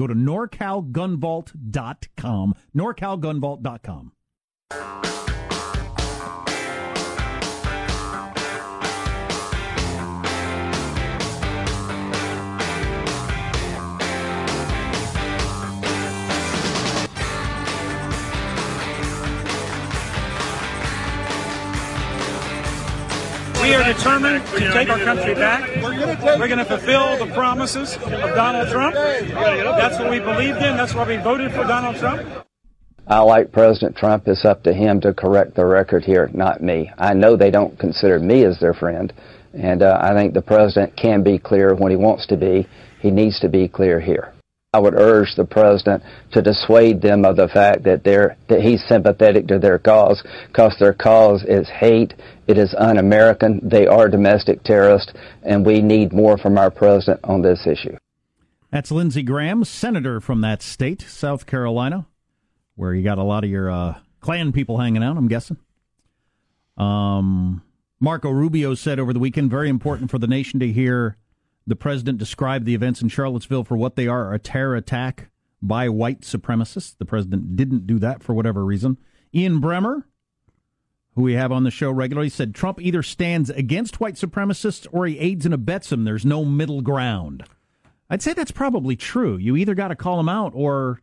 Go to norcalgunvault.com. norcalgunvault.com. We are determined to take our country back. We're going to fulfill the promises of Donald Trump. That's what we believed in. That's why we voted for Donald Trump. I like President Trump. It's up to him to correct the record here, not me. I know they don't consider me as their friend, and uh, I think the president can be clear when he wants to be. He needs to be clear here. I would urge the president to dissuade them of the fact that they're that he's sympathetic to their cause, because their cause is hate. It is un-American. They are domestic terrorists, and we need more from our president on this issue. That's Lindsey Graham, senator from that state, South Carolina, where you got a lot of your uh, Klan people hanging out. I'm guessing. Um, Marco Rubio said over the weekend, very important for the nation to hear the president described the events in Charlottesville for what they are a terror attack by white supremacists. The president didn't do that for whatever reason. Ian Bremmer, who we have on the show regularly, said Trump either stands against white supremacists or he aids and abets them. There's no middle ground. I'd say that's probably true. You either got to call them out or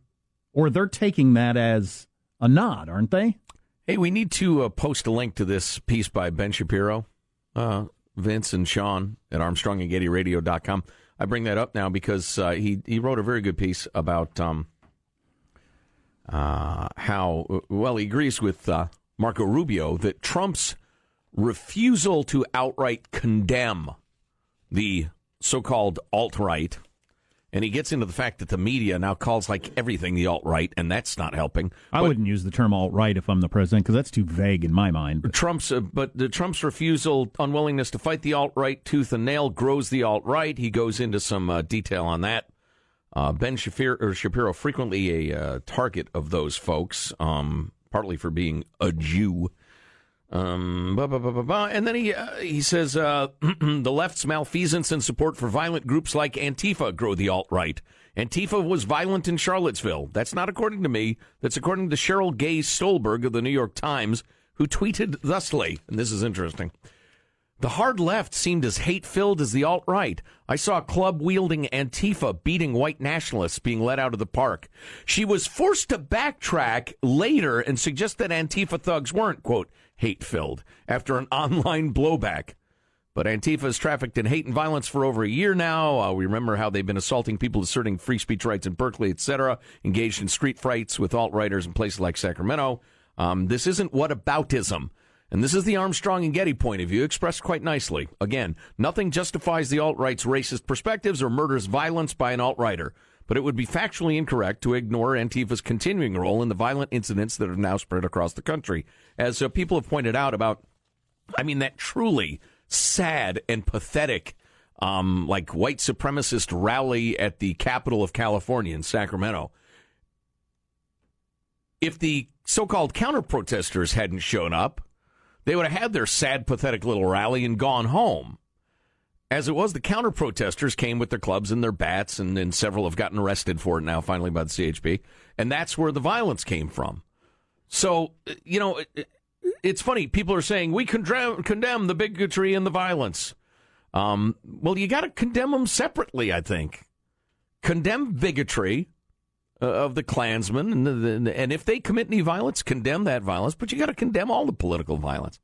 or they're taking that as a nod, aren't they? Hey, we need to uh, post a link to this piece by Ben Shapiro, uh, Vince, and Sean at ArmstrongandGettyRadio.com. I bring that up now because uh, he he wrote a very good piece about um, uh, how well he agrees with uh, Marco Rubio that Trump's refusal to outright condemn the so-called alt-right and he gets into the fact that the media now calls like everything the alt right, and that's not helping. I but, wouldn't use the term alt right if I'm the president because that's too vague in my mind. But. Trump's, uh, but the Trump's refusal, unwillingness to fight the alt right tooth and nail grows the alt right. He goes into some uh, detail on that. Uh, ben Shapiro, Shapiro, frequently a uh, target of those folks, um, partly for being a Jew. Um, bah, bah, bah, and then he uh, he says uh, the left's malfeasance and support for violent groups like Antifa grow the alt right. Antifa was violent in Charlottesville. That's not according to me. That's according to Sheryl Gay Stolberg of the New York Times, who tweeted thusly, and this is interesting. The hard left seemed as hate filled as the alt right. I saw a club wielding Antifa beating white nationalists being let out of the park. She was forced to backtrack later and suggest that Antifa thugs weren't, quote, hate filled after an online blowback. But Antifa has trafficked in hate and violence for over a year now. Uh, we remember how they've been assaulting people asserting free speech rights in Berkeley, etc., engaged in street fights with alt righters in places like Sacramento. Um, this isn't what whataboutism. And this is the Armstrong and Getty point of view expressed quite nicely. Again, nothing justifies the alt right's racist perspectives or murders violence by an alt righter but it would be factually incorrect to ignore Antifa's continuing role in the violent incidents that have now spread across the country. As uh, people have pointed out about, I mean, that truly sad and pathetic, um, like white supremacist rally at the capital of California in Sacramento. If the so called counter protesters hadn't shown up, they would have had their sad, pathetic little rally and gone home. As it was, the counter protesters came with their clubs and their bats, and, and several have gotten arrested for it now, finally, by the CHP. And that's where the violence came from. So, you know, it, it's funny. People are saying we condemn, condemn the bigotry and the violence. Um, well, you got to condemn them separately, I think. Condemn bigotry uh, of the Klansmen, and, the, and if they commit any violence, condemn that violence, but you got to condemn all the political violence.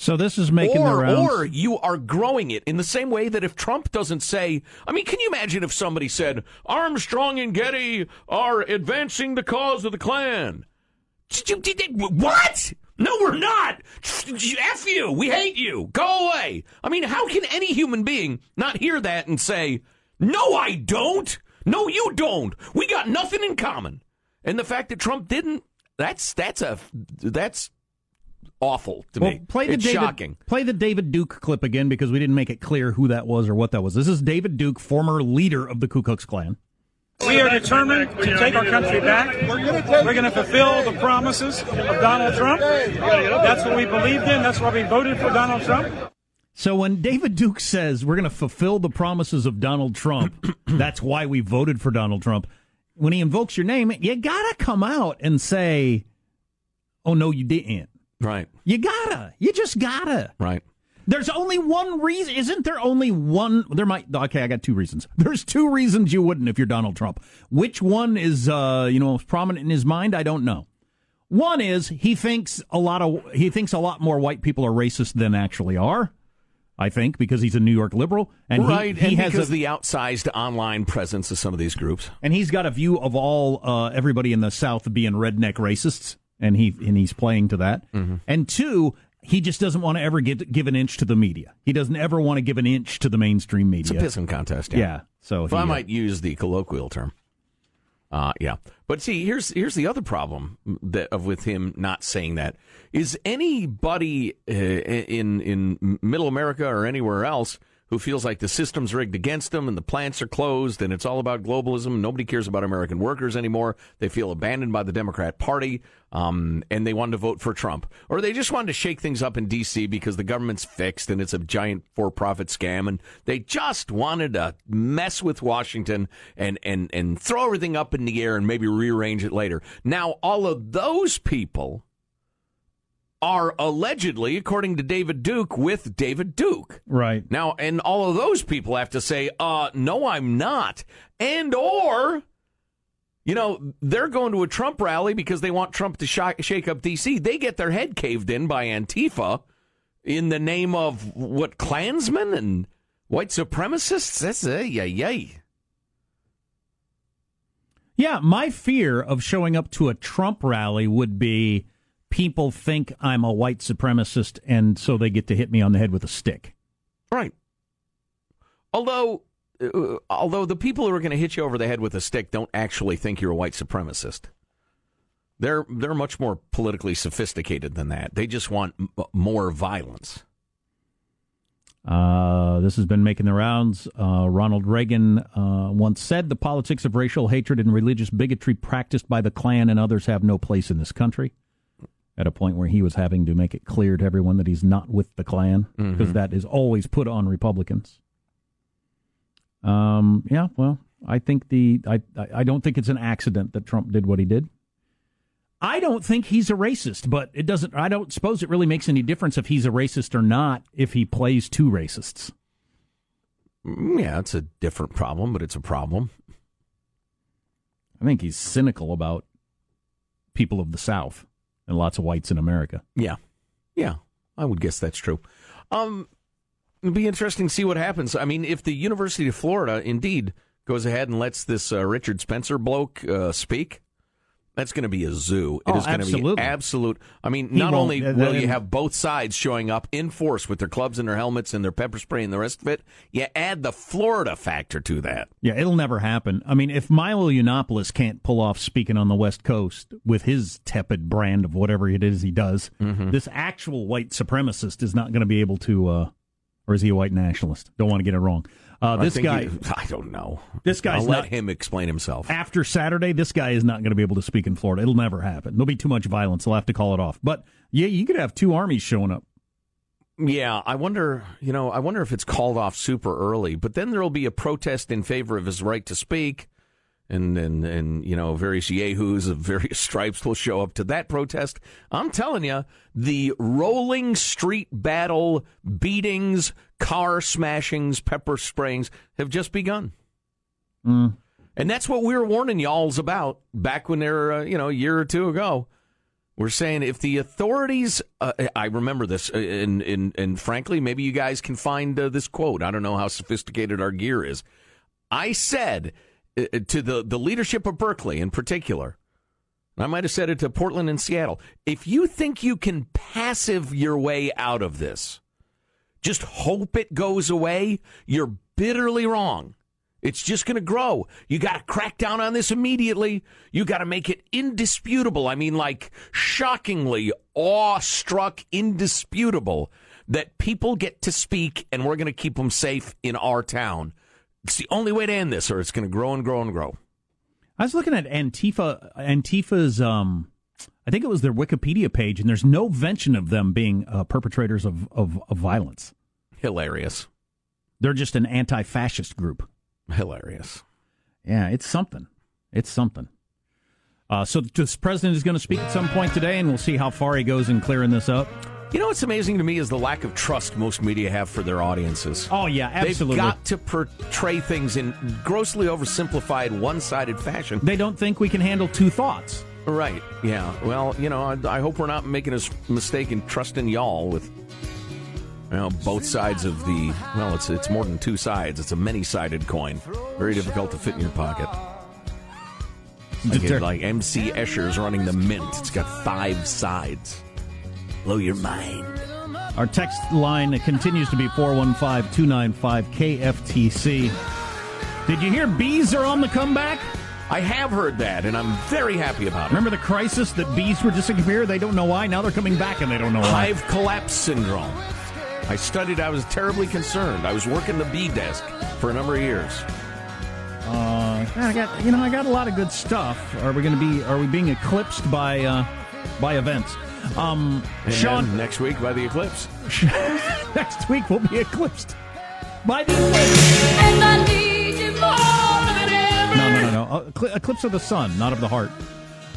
So this is making or, the rounds. Or you are growing it in the same way that if Trump doesn't say, I mean, can you imagine if somebody said Armstrong and Getty are advancing the cause of the Klan? What? No, we're not. F you. We hate you. Go away. I mean, how can any human being not hear that and say, No, I don't. No, you don't. We got nothing in common. And the fact that Trump didn't, that's that's a that's awful to well, me. Play the it's David, shocking. Play the David Duke clip again because we didn't make it clear who that was or what that was. This is David Duke, former leader of the Ku Klux Klan. We are determined to take our country back. We're going to fulfill the promises of Donald Trump. That's what we believed in. That's why we voted for Donald Trump. So when David Duke says we're going to fulfill the promises of Donald Trump, that's why we voted for Donald Trump. When he invokes your name, you got to come out and say, "Oh no, you didn't." Right. You gotta. You just gotta. Right. There's only one reason. Isn't there only one? There might. Okay, I got two reasons. There's two reasons you wouldn't if you're Donald Trump. Which one is, uh, you know, prominent in his mind? I don't know. One is he thinks a lot of he thinks a lot more white people are racist than actually are. I think because he's a New York liberal, and right, he, he and has because a, the outsized online presence of some of these groups, and he's got a view of all uh, everybody in the South being redneck racists and he and he's playing to that. Mm-hmm. And two, he just doesn't want to ever get, give an inch to the media. He doesn't ever want to give an inch to the mainstream media. It's a pissing contest. Yeah. yeah so if he, I uh, might use the colloquial term. Uh, yeah, but see, here's here's the other problem that of with him not saying that is anybody uh, in in Middle America or anywhere else who feels like the system's rigged against them and the plants are closed and it's all about globalism. Nobody cares about American workers anymore. They feel abandoned by the Democrat Party um, and they wanted to vote for Trump. Or they just wanted to shake things up in D.C. because the government's fixed and it's a giant for profit scam. And they just wanted to mess with Washington and, and, and throw everything up in the air and maybe rearrange it later. Now, all of those people are allegedly, according to David Duke, with David Duke. Right. Now, and all of those people have to say, uh, no, I'm not. And or You know, they're going to a Trump rally because they want Trump to sh- shake up D.C. They get their head caved in by Antifa in the name of what Klansmen and white supremacists. That's a yay yay. Yeah, my fear of showing up to a Trump rally would be people think I'm a white supremacist, and so they get to hit me on the head with a stick. Right. Although, uh, although the people who are going to hit you over the head with a stick don't actually think you're a white supremacist. They're they're much more politically sophisticated than that. They just want m- more violence. Uh, this has been making the rounds. Uh, Ronald Reagan uh, once said the politics of racial hatred and religious bigotry practiced by the Klan and others have no place in this country. At a point where he was having to make it clear to everyone that he's not with the Klan, because Mhm. is always put on Republicans. Um, yeah, well, I think the I I I don't think it's an accident that Trump did what he did. I don't think he's a racist, but it doesn't. I don't suppose it really makes any difference if he's a racist or not if he plays two racists. Mm, Yeah, it's a different problem, but it's a problem. I think he's cynical about people of the South and lots of whites in America. Yeah, yeah, I would guess that's true. Um, it'd be interesting to see what happens. I mean, if the University of Florida indeed goes ahead and lets this uh, Richard Spencer bloke uh, speak, that's going to be a zoo. It Oh, is going to be absolutely. absolute. I mean, He not only uh, will you have both sides showing up in force with their clubs and their helmets and their pepper spray and the rest of it, you add the Florida factor to that. Yeah, it'll never happen. I mean, if Milo Yiannopoulos can't pull off speaking on the West Coast with his tepid brand of whatever it is he does, Mm-hmm. this actual white supremacist is not going to be able to. Uh, or is he a white nationalist? Don't want to get it wrong. Uh, this guy, he- I don't know. This guy's I'll let not- him explain himself. after Saturday, this guy is not going to be able to speak in Florida. It'll never happen. There'll be too much violence. They'll have to call it off. But yeah, you could have two armies showing up. Yeah, I wonder, you know, I wonder if it's called off super early, but then there'll be a protest in favor of his right to speak. And, and, and, you know, various yahoos of various stripes will show up to that protest. I'm telling you, the rolling street battle, beatings, car smashings, pepper sprayings have just begun. Mm. And that's what we were warning y'alls about back when they were, uh, you know, a year or two ago. We're saying if the authorities, uh, I remember this, uh, and, and, and frankly, maybe you guys can find uh, this quote. I don't know how sophisticated our gear is. I said uh, to the, the leadership of Berkeley in particular, I might have said it to Portland and Seattle, if you think you can passive your way out of this, just hope it goes away, you're bitterly wrong. It's just going to grow. You got to crack down on this immediately. You got to make it indisputable. I mean, like shockingly awestruck, indisputable that people get to speak and we're going to keep them safe in our town. It's the only way to end this, or it's going to grow and grow and grow. I was looking at Antifa. Antifa's, um, I think it was their Wikipedia page, and there's no mention of them being uh, perpetrators of, of, of violence. Hilarious. They're just an anti-fascist group. Hilarious. Yeah, it's something. It's something. Uh, so this president is going to speak at some point today, and we'll see how far he goes in clearing this up. You know what's amazing to me is the lack of trust most media have for their audiences. Oh yeah, absolutely. They've got to portray things in grossly oversimplified, one-sided fashion. They don't think we can handle two thoughts. Right. Yeah. Well, you know, I, I hope we're not making a mistake in trusting y'all with you know, both sides of the. Well, it's it's more than two sides. It's a many-sided coin. Very difficult to fit in your pocket. Like, it- like MC Escher's running the mint. It's got five sides. Blow your mind. Our text line continues to be 415 295 KFTC. Did you hear bees are on the comeback? I have heard that, and I'm very happy about it. Remember the crisis that bees were disappearing? They don't know why. Now they're coming back and they don't know why. Hive collapse syndrome. I studied. I was terribly concerned. I was working the bee desk for a number of years. Uh, I got you know I got a lot of good stuff. Are we going to be? Are we being eclipsed by uh, by events? Um, And Sean, next week by the eclipse. next week we'll be eclipsed by the eclipse. Eclipse of the sun, not of the heart.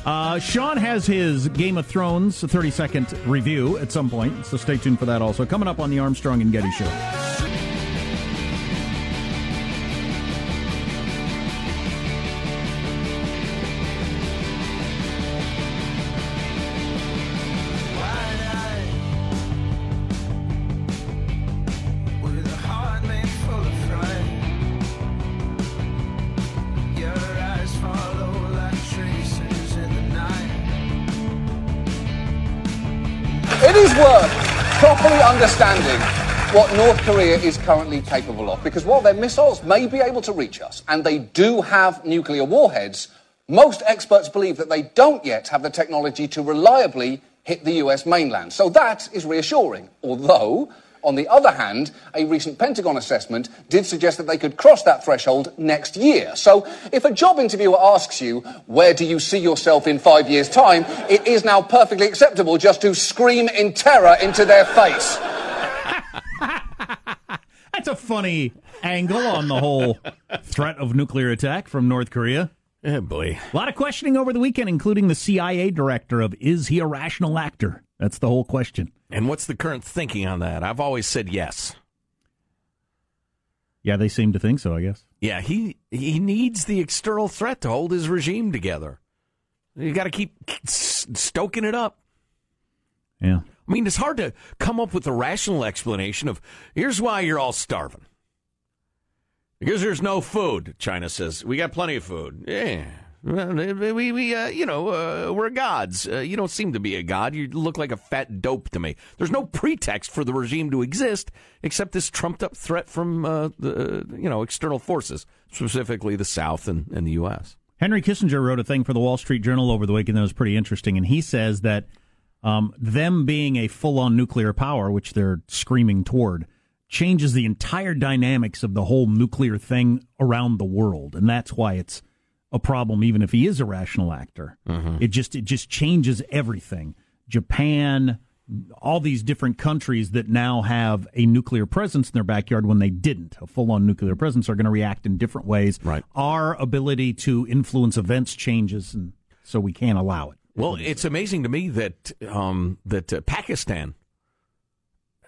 Uh, Sean has his Game of Thrones 30 second review at some point, so stay tuned for that also. Coming up on the Armstrong and Getty Show. North Korea is currently capable of. Because while their missiles may be able to reach us, and they do have nuclear warheads, most experts believe that they don't yet have the technology to reliably hit the US mainland. So that is reassuring. Although, on the other hand, a recent Pentagon assessment did suggest that they could cross that threshold next year. So if a job interviewer asks you, where do you see yourself in five years' time, it is now perfectly acceptable just to scream in terror into their face. That's a funny angle on the whole threat of nuclear attack from North Korea. Yeah, boy. A lot of questioning over the weekend, including the CIA director of is he a rational actor? That's the whole question. And what's the current thinking on that? I've always said yes. Yeah, they seem to think so, I guess. Yeah, he he needs the external threat to hold his regime together. You got to keep stoking it up. Yeah. I mean, it's hard to come up with a rational explanation of here's why you're all starving. Because there's no food, China says. We got plenty of food. Yeah. We, we uh, you know, uh, we're gods. Uh, you don't seem to be a god. You look like a fat dope to me. There's no pretext for the regime to exist except this trumped up threat from uh, the, you know, external forces, specifically the South and, and the U.S. Henry Kissinger wrote a thing for the Wall Street Journal over the weekend that was pretty interesting, and he says that um, them being a full on nuclear power, which they're screaming toward, changes the entire dynamics of the whole nuclear thing around the world, and that's why it's a problem. Even if he is a rational actor, mm-hmm. it just it just changes everything. Japan, all these different countries that now have a nuclear presence in their backyard when they didn't a full-on nuclear presence are going to react in different ways. Right. Our ability to influence events changes, and so we can't allow it. Well, it's amazing to me that um, that uh, Pakistan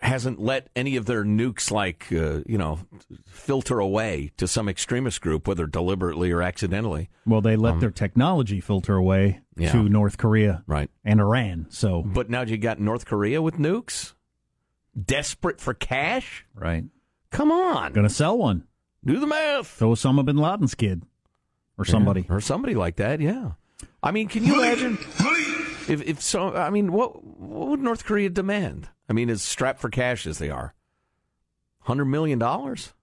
hasn't let any of their nukes, like uh, you know, filter away to some extremist group, whether deliberately or accidentally. Well, they let um, their technology filter away yeah. to North Korea, right, and Iran. So, but now you got North Korea with nukes, desperate for cash, right? Come on, gonna sell one. Do the math. Throw Osama bin Laden's kid, or somebody, yeah, or somebody like that. Yeah. I mean, can you imagine if if so? I mean, what what would North Korea demand? I mean, as strapped for cash as they are, hundred million dollars.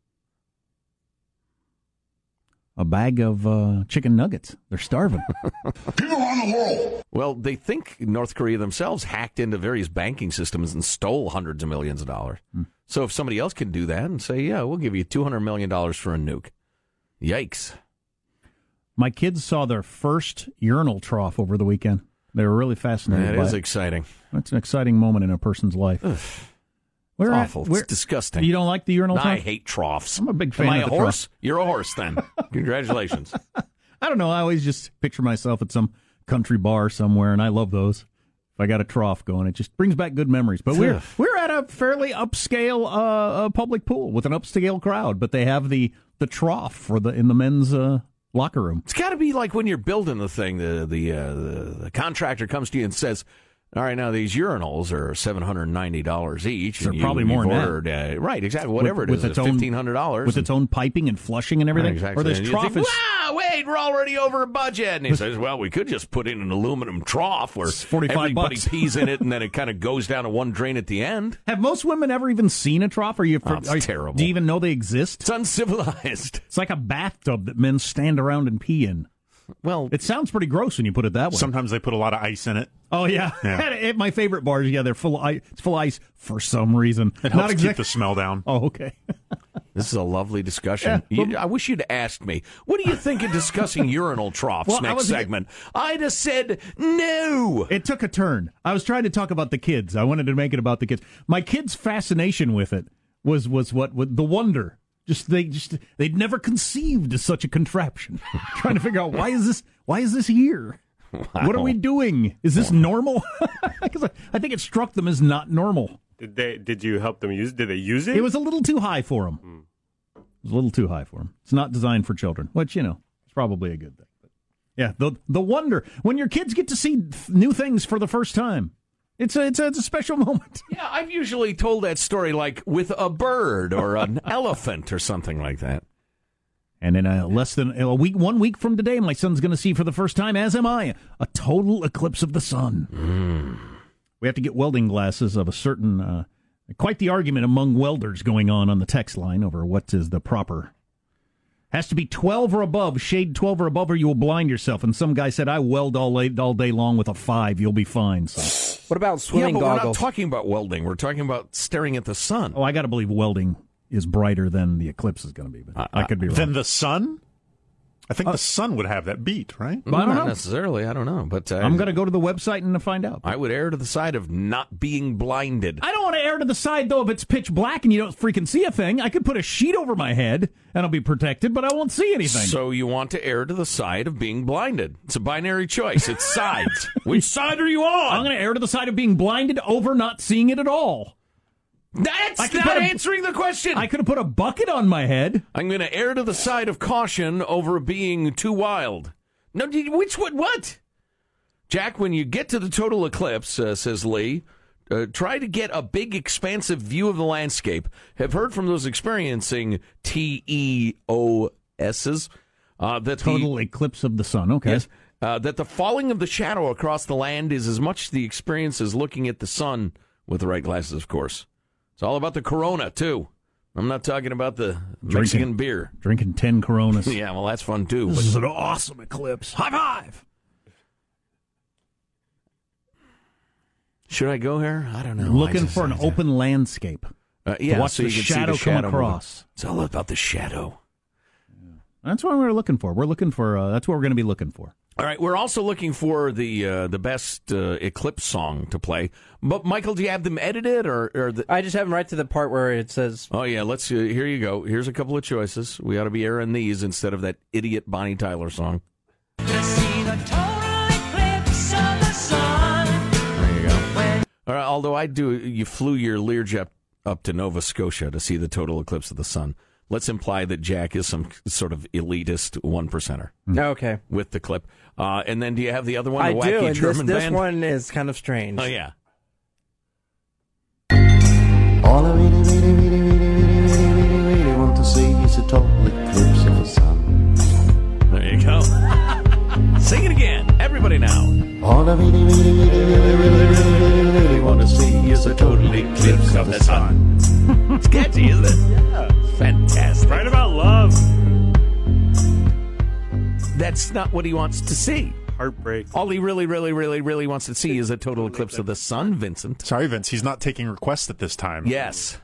A bag of uh, chicken nuggets. They're starving. People around the world. Well, they think North Korea themselves hacked into various banking systems and stole hundreds of millions of dollars. Hmm. So if somebody else can do that and say, "Yeah, we'll give you two hundred million dollars for a nuke," yikes! My kids saw their first urinal trough over the weekend. They were really fascinated. That is it. exciting. That's an exciting moment in a person's life. We're awful. At, it's disgusting. You don't like the urinal? No, I hate troughs. I'm a big fan. Am I a horse? Trough. You're a horse, then. Congratulations. I don't know. I always just picture myself at some country bar somewhere, and I love those. If I got a trough going, it just brings back good memories. But we're we're at a fairly upscale uh, uh, public pool with an upscale crowd, but they have the the trough for the in the men's uh, locker room. It's got to be like when you're building the thing. The the, uh, the the contractor comes to you and says, all right, now these urinals are seven hundred and ninety dollars each. They're probably more than ordered, that. Uh, right? Exactly. Whatever with, it is, with its fifteen hundred dollars with its own piping and flushing and everything. Right, exactly. Or this and trough think, is. Wow, wait, we're already over a budget. And he says, well, we could just put in an aluminum trough where everybody bucks. pees in it, and then it kind of goes down to one drain at the end. Have most women ever even seen a trough? Are you? Oh, it's are, terrible. Do you even know they exist? It's uncivilized. It's like a bathtub that men stand around and pee in. Well, it sounds pretty gross when you put it that way. Sometimes they put a lot of ice in it. Oh yeah, yeah. At my favorite bars, yeah, they're full. Of ice, it's full of ice for some reason. It helps keep the smell down. Oh, okay. this is a lovely discussion. Yeah, you, I wish you'd asked me. What do you think of discussing urinal troughs well, next segment? I'd have said no. It took a turn. I was trying to talk about the kids. I wanted to make it about the kids. My kids' fascination with it was was what, what the wonder just they just they'd never conceived of such a contraption. Trying to figure out why is this why is this here? Wow. What are we doing? Is this normal? Because I, I, think it struck them as not normal. Did they? Did you help them use? Did they use it? It was a little too high for them. Mm. It was a little too high for them. It's not designed for children, which you know it's probably a good thing. But yeah, the the wonder when your kids get to see new things for the first time. It's a, it's a, it's a special moment. Yeah, I've usually told that story like with a bird or an elephant or something like that. And in a less than a week, one week from today, my son's going to see for the first time, as am I, a total eclipse of the sun. Mm. We have to get welding glasses of a certain. Uh, quite the argument among welders going on on the text line over what is the proper. Has to be 12 or above, shade 12 or above, or you will blind yourself. And some guy said, I weld all day, all day long with a five. You'll be fine. So. What about swimming Yeah, swimming but we're not talking about welding. We're talking about staring at the sun. Oh, I got to believe welding is brighter than the eclipse is going to be, but I could be wrong. Then the sun? I Uh, think the sun would have that beat, right? I don't not know. necessarily. I don't know, but uh, I'm going to go to the website and find out. I would err to the side of not being blinded. I don't want to err to the side though if it's pitch black and you don't freaking see a thing. I could put a sheet over my head and I'll be protected, but I won't see anything. So you want to err to the side of being blinded? It's a binary choice. It's sides. Which side are you on? I'm going to err to the side of being blinded over not seeing it at all. That's not a- answering the question. I could have put a bucket on my head. I'm going to err to the side of caution over being too wild. No, which one? What? Jack, when you get to the total eclipse, uh, says Lee, uh, try to get a big, expansive view of the landscape. Have heard from those experiencing TEOSs uh, that the Total eclipse of the sun. Okay. Yes. Uh, that the falling of the shadow across the land is as much the experience as looking at the sun with the right glasses, of course. It's all about the corona, too. I'm not talking about the Mexican beer. Drinking 10 Coronas. Yeah, well, that's fun, too. This but- is an awesome eclipse. High five. Should I go here? I don't know. Looking for an open landscape. Uh, yeah, to watch so the you can see shadow, the shadow come across. It's all about the shadow. That's what we're looking for. We're looking for. Uh, that's what we're going to be looking for. All right, we're also looking for the uh, the best uh, eclipse song to play. But Michael, do you have them edited or, or the... I just have them right to the part where it says. Oh yeah, let's. Uh, here you go. Here's a couple of choices. We ought to be airing these instead of that idiot Bonnie Tyler song. There you go. All right, although I do, you flew your Learjet up to Nova Scotia to see the total eclipse of the sun. Let's imply that Jack is some sort of elitist one percenter. Okay. With the clip, uh, and then do you have the other one? I the do, wacky and this, German this band? one is kind of strange. Oh yeah. That's not what he wants to see. Heartbreak. All he really, really, really, really wants to see is a total eclipse of the sun, Vincent. Sorry, Vince. He's not taking requests at this time. Yes.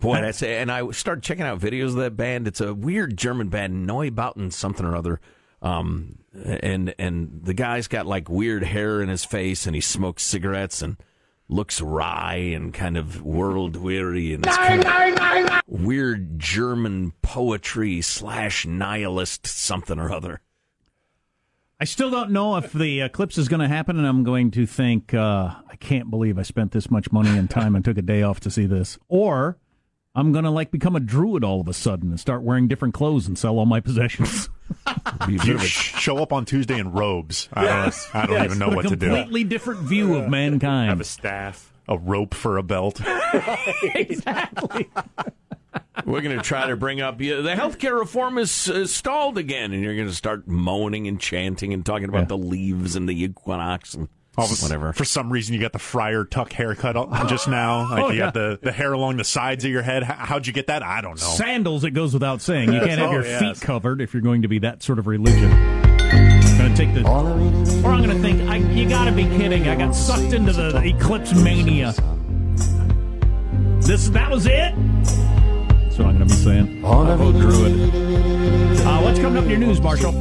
Boy, that's and I started checking out videos of that band. It's a weird German band, Neubauten something or other. Um, and and the guy's got like weird hair in his face, and he smokes cigarettes and looks wry and kind of world weary, and it's kind of weird German poetry slash nihilist something or other. I still don't know if the eclipse is going to happen, and I'm going to think, uh, I can't believe I spent this much money and time and took a day off to see this. Or I'm going to like become a druid all of a sudden and start wearing different clothes and sell all my possessions. You show up on Tuesday in robes. I don't, I don't Yes. even know what to do. completely different view of mankind. Have a staff, a rope for a belt. exactly. We're going to try to bring up yeah, the healthcare reform is uh, stalled again, and you're going to start moaning and chanting and talking about the leaves and the equinox and All of whatever. For some reason, you got the Friar Tuck haircut just now. Like Oh, you got yeah. the, the hair along the sides of your head. How, how'd you get that? I don't know. Sandals, it goes without saying. You can't have Oh, your yes. feet covered if you're going to be that sort of religion. I'm going to take the. Or I'm going to think, I, you got to be kidding. I got sucked into the eclipse mania. This, that was it? That's what I'm going to be saying. I vote Druid. Uh, what's coming up in your news, Marshall?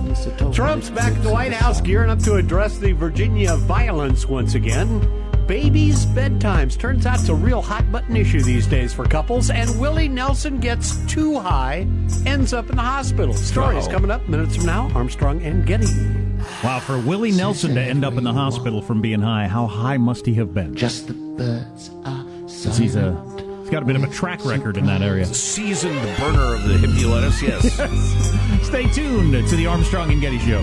Trump's back at the White House gearing up to address the Virginia violence once again. Babies' bedtimes. Turns out it's a real hot button issue these days for couples. And Willie Nelson gets too high, ends up in the hospital. Story is coming up minutes from now. Armstrong and Getty. Wow, for Willie Nelson to end up in the hospital from being high, how high must he have been? Just the birds are 'Cause he's a he's got a bit of a track record in that area. Seasoned burner of the hippie lettuce, yes. Stay tuned to the Armstrong and Getty Show.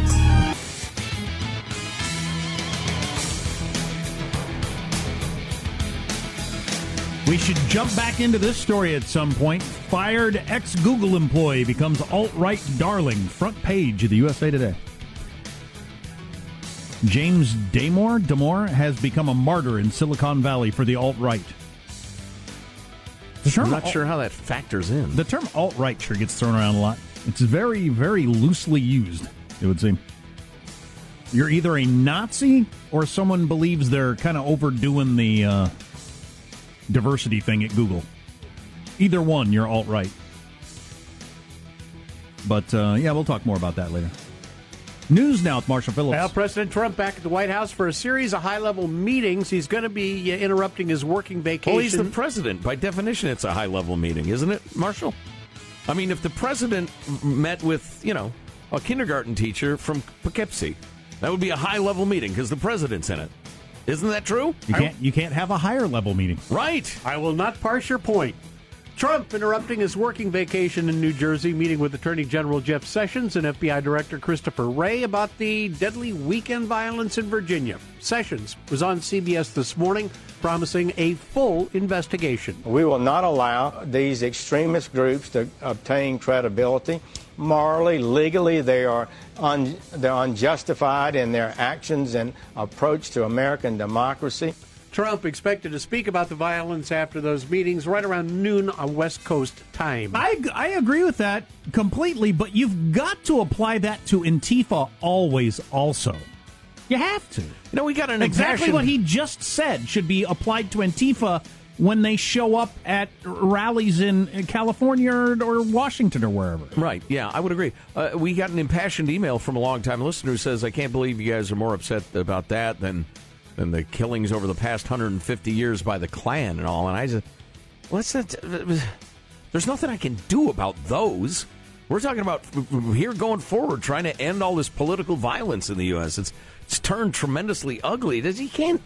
We should jump back into this story at some point. Fired ex Google employee becomes alt right darling. Front page of the USA Today. James Damore, Damore has become a martyr in Silicon Valley for the alt right. I'm not sure how that factors in. The term alt right sure gets thrown around a lot. It's very, very loosely used, it would seem. You're either a Nazi or someone believes they're kind of overdoing the uh, diversity thing at Google. Either one, you're alt right. But uh, yeah, we'll talk more about that later. News now with Marshall Phillips. Well, President Trump back at the White House for a series of high level meetings. He's going to be uh, interrupting his working vacation. Well, he's the president. By definition, it's a high level meeting, isn't it, Marshall? I mean, if the president met with, you know, a kindergarten teacher from Poughkeepsie, that would be a high level meeting because the president's in it. Isn't that true? You can't you can't have a higher level meeting. Right. I will not parse your point. Trump interrupting his working vacation in New Jersey, meeting with Attorney General Jeff Sessions and FBI Director Christopher Wray about the deadly weekend violence in Virginia. Sessions was on CBS this morning promising a full investigation. We will not allow these extremist groups to obtain credibility. Morally, legally, they are un- they're unjustified in their actions and approach to American democracy. Trump expected to speak about the violence after those meetings right around noon on West Coast time. I, I agree with that completely, but you've got to apply that to Antifa always, also. You have to. You know, we got an exactly what he just said should be applied to Antifa when they show up at rallies in California or, Washington or wherever. Right. Yeah, I would agree. Uh, we got an impassioned email from a longtime listener who says, "I can't believe you guys are more upset about that than than the killings over the past 150 years by the Klan and all." And I just, what's that? There's nothing I can do about those. We're talking about here going forward, trying to end all this political violence in the U.S. It's it's turned tremendously ugly. You can't.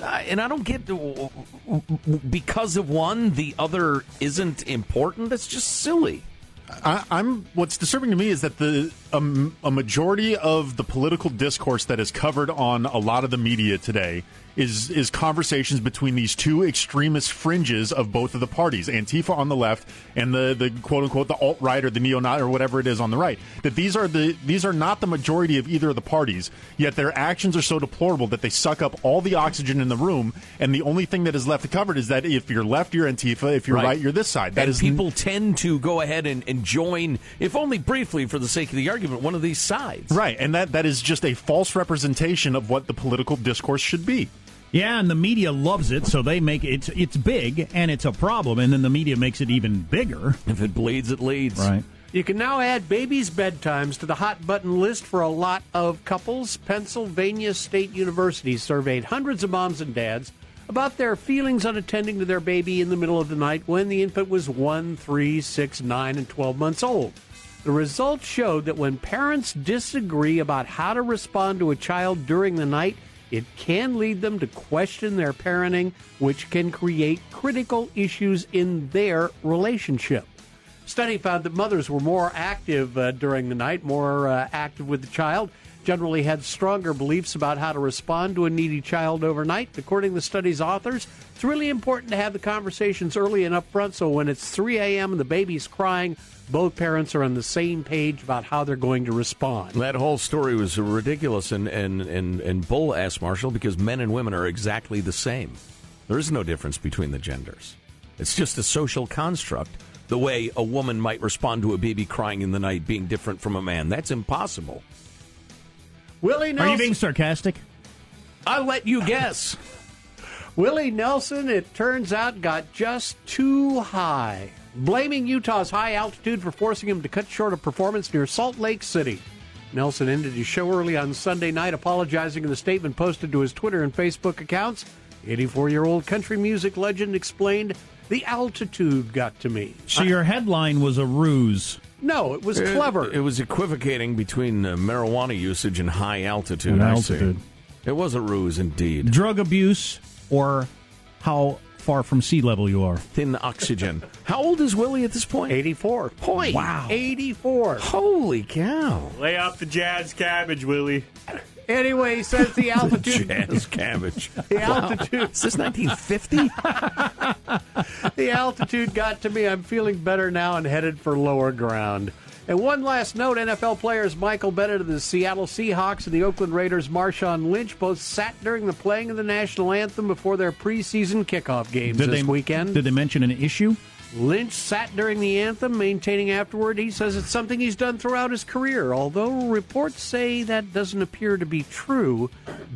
Uh, and I don't get because of one, the other isn't important. That's just silly. I, I'm. What's disturbing to me is that the um, a majority of the political discourse that is covered on a lot of the media today is is conversations between these two extremist fringes of both of the parties, Antifa on the left and the the quote unquote the alt right or the neo Nazi or whatever it is on the right. That these are the these are not the majority of either of the parties. Yet their actions are so deplorable that they suck up all the oxygen in the room, and the only thing that is left covered is that if you're left, you're Antifa. If you're Right. right, you're this side. That and is people tend to go ahead and, and join, if only briefly for the sake of the argument, one of these sides. Right, and that that is just a false representation of what the political discourse should be. Yeah, and the media loves it, so they make it it's, it's big and it's a problem, and then the media makes it even bigger. If it bleeds, it leads. Right. You can now add babies' bedtimes to the hot button list for a lot of couples. Pennsylvania State University surveyed hundreds of moms and dads about their feelings on attending to their baby in the middle of the night when the infant was 1, 3, 6, 9, and 12 months old. The results showed that when parents disagree about how to respond to a child during the night, it can lead them to question their parenting, which can create critical issues in their relationship. Study found that mothers were more active uh, during the night, more uh, active with the child, generally had stronger beliefs about how to respond to a needy child overnight. According to the study's authors, it's really important to have the conversations early and upfront so when it's 3 a.m. and the baby's crying, both parents are on the same page about how they're going to respond. That whole story was ridiculous and, and, and, and bull ass, Marshall, because men and women are exactly the same. There is no difference between the genders. It's just a social construct. The way a woman might respond to a baby crying in the night being different from a man. That's impossible. Willie Nelson. Are you being sarcastic? I'll let you guess. Willie Nelson, it turns out, got just too high, blaming Utah's high altitude for forcing him to cut short a performance near Salt Lake City. Nelson ended his show early on Sunday night, apologizing in a statement posted to his Twitter and Facebook accounts. 84 year old country music legend explained, The altitude got to me. So your headline was a ruse. No, it was It- clever. It, was equivocating between uh, marijuana usage and high altitude. And I see. altitude. It was a ruse indeed. Drug abuse or how far from sea level you are. Thin oxygen. How old is Willie at this point? 84. Holy Wow. 84. Holy cow. Lay off the jazz cabbage, Willie. Anyway, he says the altitude. Jazz cabbage. The altitude. Is this 1950? the altitude got to me. I'm feeling better now and headed for lower ground. And one last note NFL players Michael Bennett of the Seattle Seahawks and the Oakland Raiders Marshawn Lynch both sat during the playing of the national anthem before their preseason kickoff games Did this they, weekend. Did they mention an issue? Lynch sat during the anthem, maintaining afterward he says it's something he's done throughout his career, although reports say that doesn't appear to be true.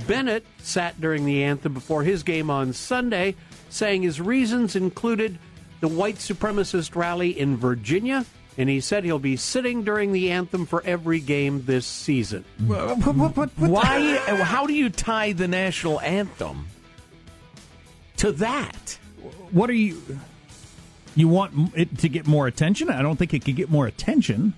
Bennett sat during the anthem before his game on Sunday, saying his reasons included the white supremacist rally in Virginia, and he said he'll be sitting during the anthem for every game this season. Why? How do you tie the national anthem to that? What are you? You want it to get more attention? I don't think it could get more attention.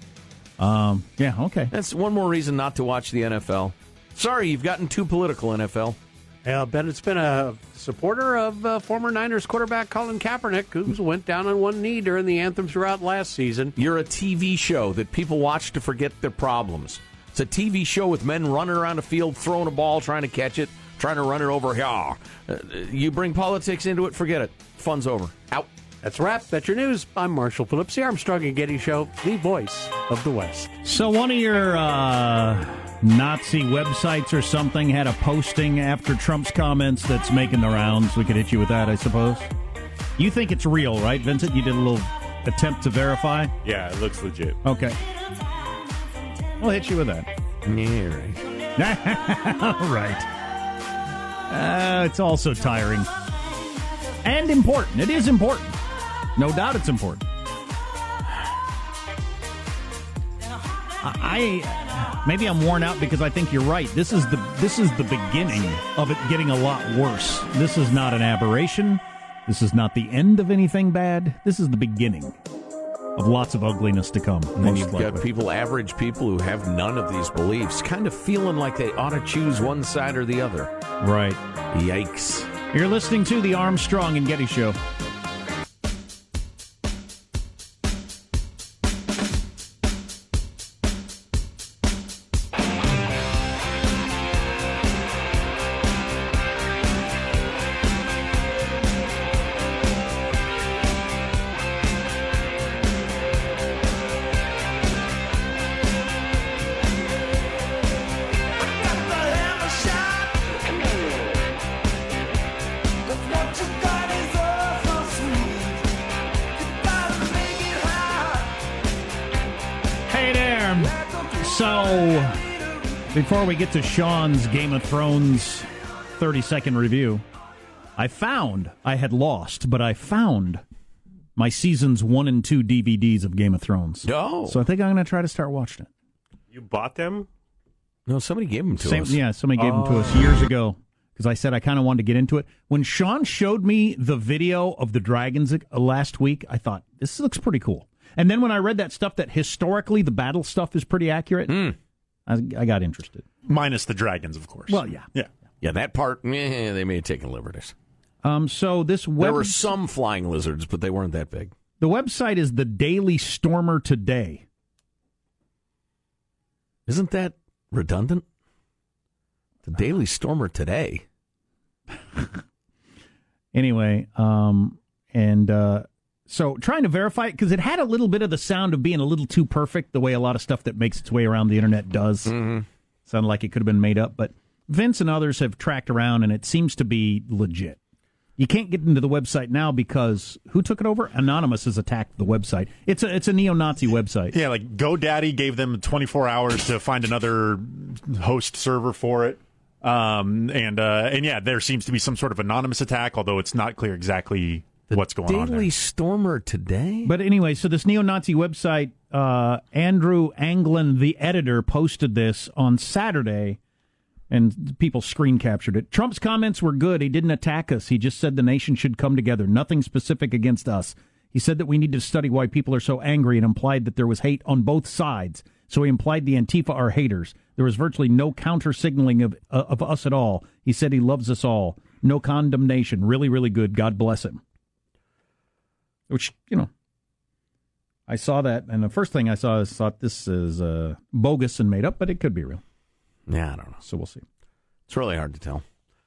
Um, yeah, okay. That's one more reason not to watch the NFL. Sorry, you've gotten too political, NFL. Yeah, Bennett's been a supporter of uh, former Niners quarterback Colin Kaepernick, who went down on one knee during the anthem throughout last season. You're a TV show that people watch to forget their problems. It's a TV show with men running around a field, throwing a ball, trying to catch it, trying to run it over. Yeah, uh, you bring politics into it, forget it. Fun's over. Out. That's a wrap. That's your news. I'm Marshall Phillips, the Armstrong and Getty Show, the voice of the West. So one of your uh, Nazi websites or something had a posting after Trump's comments that's making the rounds. We could hit you with that, I suppose. You think it's real, right, Vincent? You did a little attempt to verify. Yeah, it looks legit. Okay. We'll hit you with that. Yeah, right. all right. Uh, it's also tiring and important. It is important. No doubt it's important. I maybe I'm worn out because I think you're right. This is the this is the beginning of it getting a lot worse. This is not an aberration. This is not the end of anything bad. This is the beginning of lots of ugliness to come. And you've likely. got people, average people who have none of these beliefs, kind of feeling like they ought to choose one side or the other. Right. Yikes. You're listening to the Armstrong and Getty Show. Before we get to Sean's Game of Thrones 30 second review, I found I had lost, but I found my seasons one and two DVDs of Game of Thrones. Oh. So I think I'm going to try to start watching it. You bought them? No, somebody gave them to Same, us. yeah, somebody gave them to us years ago because I said I kind of wanted to get into it. When Sean showed me the video of the dragons uh, last week, I thought this looks pretty cool. And then when I read that stuff that historically the battle stuff is pretty accurate, Hmm. I, I got interested. Minus the dragons, of course. Well, yeah. Yeah. Yeah, that part, eh, they may have taken liberties. Um, so this web, There were some flying lizards, but they weren't that big. the website is the Daily Stormer Today. Isn't that redundant? The Daily Stormer today. Anyway, um, and uh, so trying to verify it because it had a little bit of the sound of being a little too perfect, the way a lot of stuff that makes its way around the internet does. Mm-hmm. Sounded like it could have been made up, but Vince and others have tracked around, and it seems to be legit. You can't get into the website now because who took it over? Anonymous has attacked the website. It's a it's a neo-Nazi website. Yeah, like GoDaddy gave them 24 hours to find another host server for it. Um, and uh, and yeah, there seems to be some sort of anonymous attack, although it's not clear exactly what's going on there. Daily Stormer today? But anyway, so this neo-Nazi website, uh, Andrew Anglin, the editor, posted this on Saturday, and people screen captured it. Trump's comments were good. He didn't attack us. He just said the nation should come together. Nothing specific against us. He said that we need to study why people are so angry and implied that there was hate on both sides. So he implied the Antifa are haters. There was virtually no counter signaling of uh, of us at all. He said he loves us all. No condemnation. Really, really good. God bless him. Which you know, I saw that, and the first thing I saw is thought this is uh, bogus and made up, but it could be real. Yeah, I don't know. So we'll see. It's really hard to tell.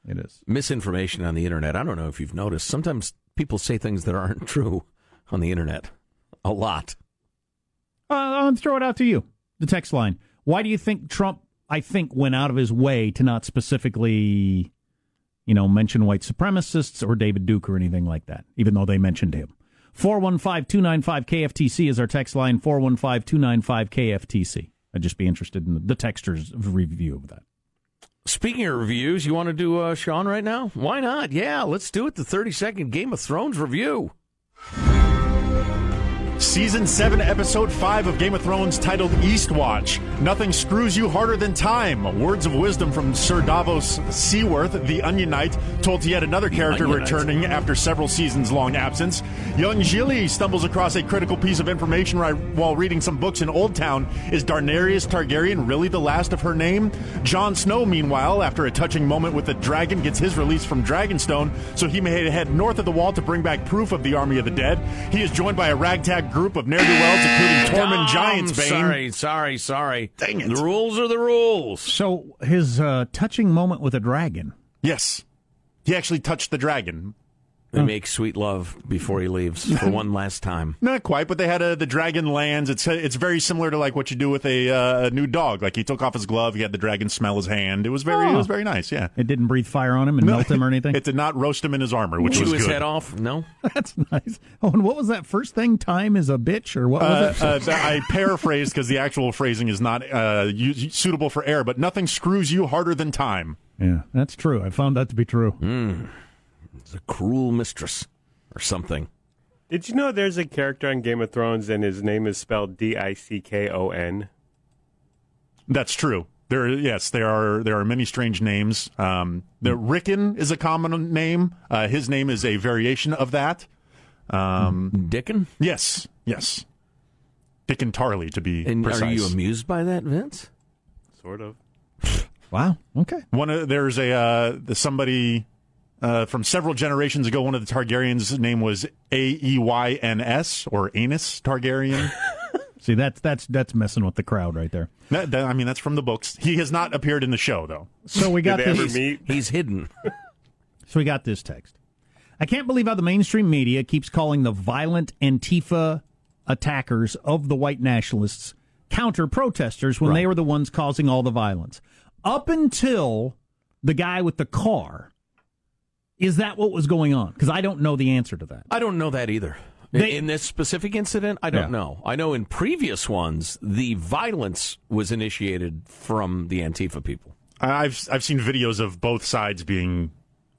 It is. Misinformation on the internet. I don't know if you've noticed. Sometimes people say things that aren't true on the internet. A lot. Uh, I'll throw it out to you. The text line. Why do you think Trump, I think, went out of his way to not specifically, you know, mention white supremacists or David Duke or anything like that, even though they mentioned him? 415 295 KFTC is our text line 415 295 KFTC. I'd just be interested in the texter's review of that. Speaking of reviews, you want to do uh, Sean right now? Why not? Yeah, let's do it. The 30 second Game of Thrones review. Season 7, Episode 5 of Game of Thrones, titled Eastwatch. Nothing screws you harder than time. Words of wisdom from Sir Davos Seaworth, the Onion Knight, told to yet another character Onion Knight. returning after several seasons long absence. Young Gilly stumbles across a critical piece of information while reading some books in Old Town. Is Daenerys Targaryen really the last of her name? Jon Snow, meanwhile, after a touching moment with the dragon, gets his release from Dragonstone, so he may head north of the wall to bring back proof of the army of the dead. He is joined by a ragtag group of ne'er-do-wells, including Tormund Giantsbane. Sorry, sorry, sorry. Dang it. The rules are the rules. So his uh, touching moment with a dragon. Yes. He actually touched the dragon. They make sweet love before he leaves for one last time. Not quite, but they had a, the dragon lands. It's it's very similar to like what you do with a, uh, a new dog. Like he took off his glove, he had the dragon smell his hand. It was very it Oh. was very nice. Yeah, It didn't breathe fire on him and melt him or anything. it did not roast him in his armor, which Chew was his good. head off? No. That's nice. Oh, and what was that first thing? Time is a bitch, or what Uh, was it? uh, I paraphrased because the actual phrasing is not uh, u- suitable for air, but nothing screws you harder than time. yeah, that's true. I found that to be true. It's a cruel mistress or something. Did you know there's a character on Game of Thrones and his name is spelled D I C K O N? That's true. There, yes, there are there are many strange names. Um, the Rickon is a common name. Uh, his name is a variation of that. Um, Dickon? yes, yes. Dickon Tarley, to be And precise. are you amused by that, Vince? Sort of. Wow. Okay. One of, there's a uh, somebody uh, from several generations ago. One of the Targaryens' name was A E Y N S or Anus Targaryen. See, that's that's that's messing with the crowd right there. that, that- I mean, that's from the books. He has not appeared in the show though. So we got Did they ever this. meet? He's hidden. So we got this text. I can't believe how the mainstream media keeps calling the violent Antifa attackers of the white nationalists counter protesters when they were the ones causing all the violence. Up until the guy with the car. Is that what was going on? Because I don't know the answer to that. I don't know that either. In- They- in this specific incident, I don't Yeah. know. I know in previous ones, the violence was initiated from the Antifa people. I've I've seen videos of both sides being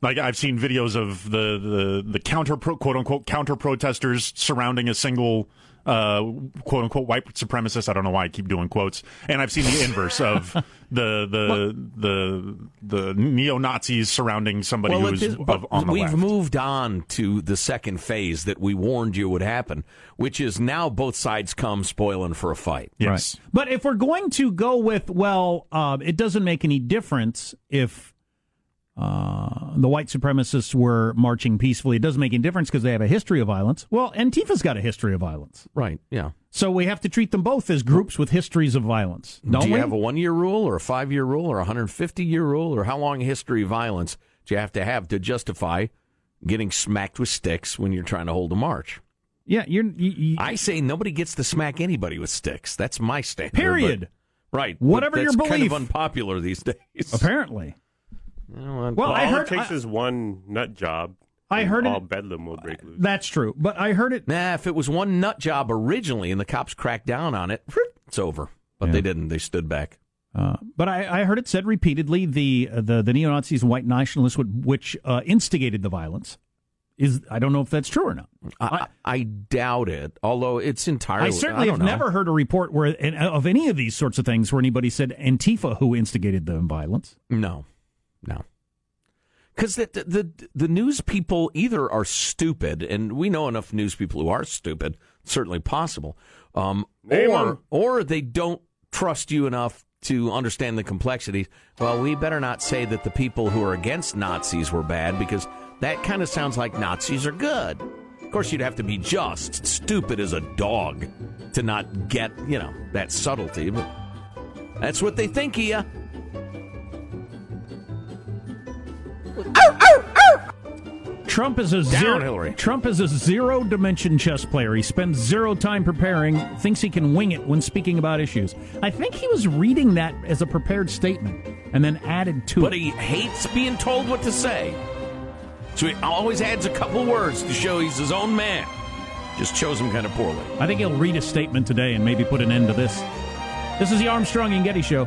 like I've seen videos of the the the counter pro, quote unquote counter protesters surrounding a single uh, quote unquote white supremacist. I don't know why I keep doing quotes. And I've seen the inverse of the the the the neo Nazis surrounding somebody Well, who's it is- of, on the we've left. moved on to the second phase that we warned you would happen, which is now both sides come spoiling for a fight. yes. But if we're going to go with, well, uh, it doesn't make any difference if uh, the white supremacists were marching peacefully. It doesn't make any difference because they have a history of violence. Well, Antifa's got a history of violence. Right. Yeah. So we have to treat them both as groups with histories of violence. Don't do you we? have a one year rule or a five year rule or a 150 year rule or how long a history of violence do you have to have to justify getting smacked with sticks when you're trying to hold a march? yeah, you're. You, you- I say nobody gets to smack anybody with sticks. That's my standard. but- period. right. but Whatever your that's kind belief. of unpopular these days. Apparently. You know, Well, I heard. it takes I, is one nut job. I and heard it- all bedlam will break loose. that's true, but I heard it. Nah, if it was one nut job originally and the cops cracked down on it, it's over. But Yeah. they didn't. They stood back. Uh, but I, I heard it said repeatedly the uh, the the neo Nazis and white nationalists would, which uh, instigated the violence. Is I don't know if that's true or not. I, I doubt it, although it's entirely. I certainly don't have know. never heard a report where of any of these sorts of things where anybody said Antifa who instigated the violence. No, no. Because the, the the news people either are stupid, and we know enough news people who are stupid. Certainly possible, um, or or they don't trust you enough to understand the complexities. Well, we better not say that the people who are against Nazis were bad because that kind of sounds like Nazis are good. Of course, you'd have to be just stupid as a dog to not get you know that subtlety, but that's what they think of you. Trump is a Down, zero, Hillary. Trump is a zero dimension chess player. He spends zero time preparing, thinks he can wing it when speaking about issues. I think he was reading that as a prepared statement and then added to But it. But he hates being told what to say. So he always adds a couple words to show he's his own man. Just chose him kind of poorly. I think he'll read a statement today and maybe put an end to this. This is the Armstrong and Getty Show.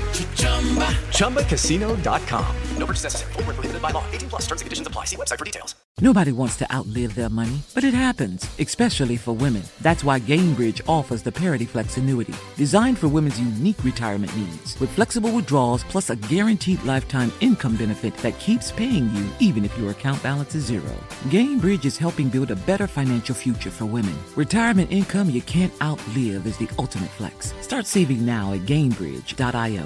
ChumbaCasino.com. No purchase necessary. Void where prohibited by law. 18 plus terms and conditions apply. See website for details. Nobody wants to outlive their money, but it happens, especially for women. That's why Gainbridge offers the Parity Flex annuity, designed for women's unique retirement needs, with flexible withdrawals plus a guaranteed lifetime income benefit that keeps paying you even if your account balance is zero. Gainbridge is helping build a better financial future for women. Retirement income you can't outlive is the ultimate flex. Start saving now at Gainbridge.io.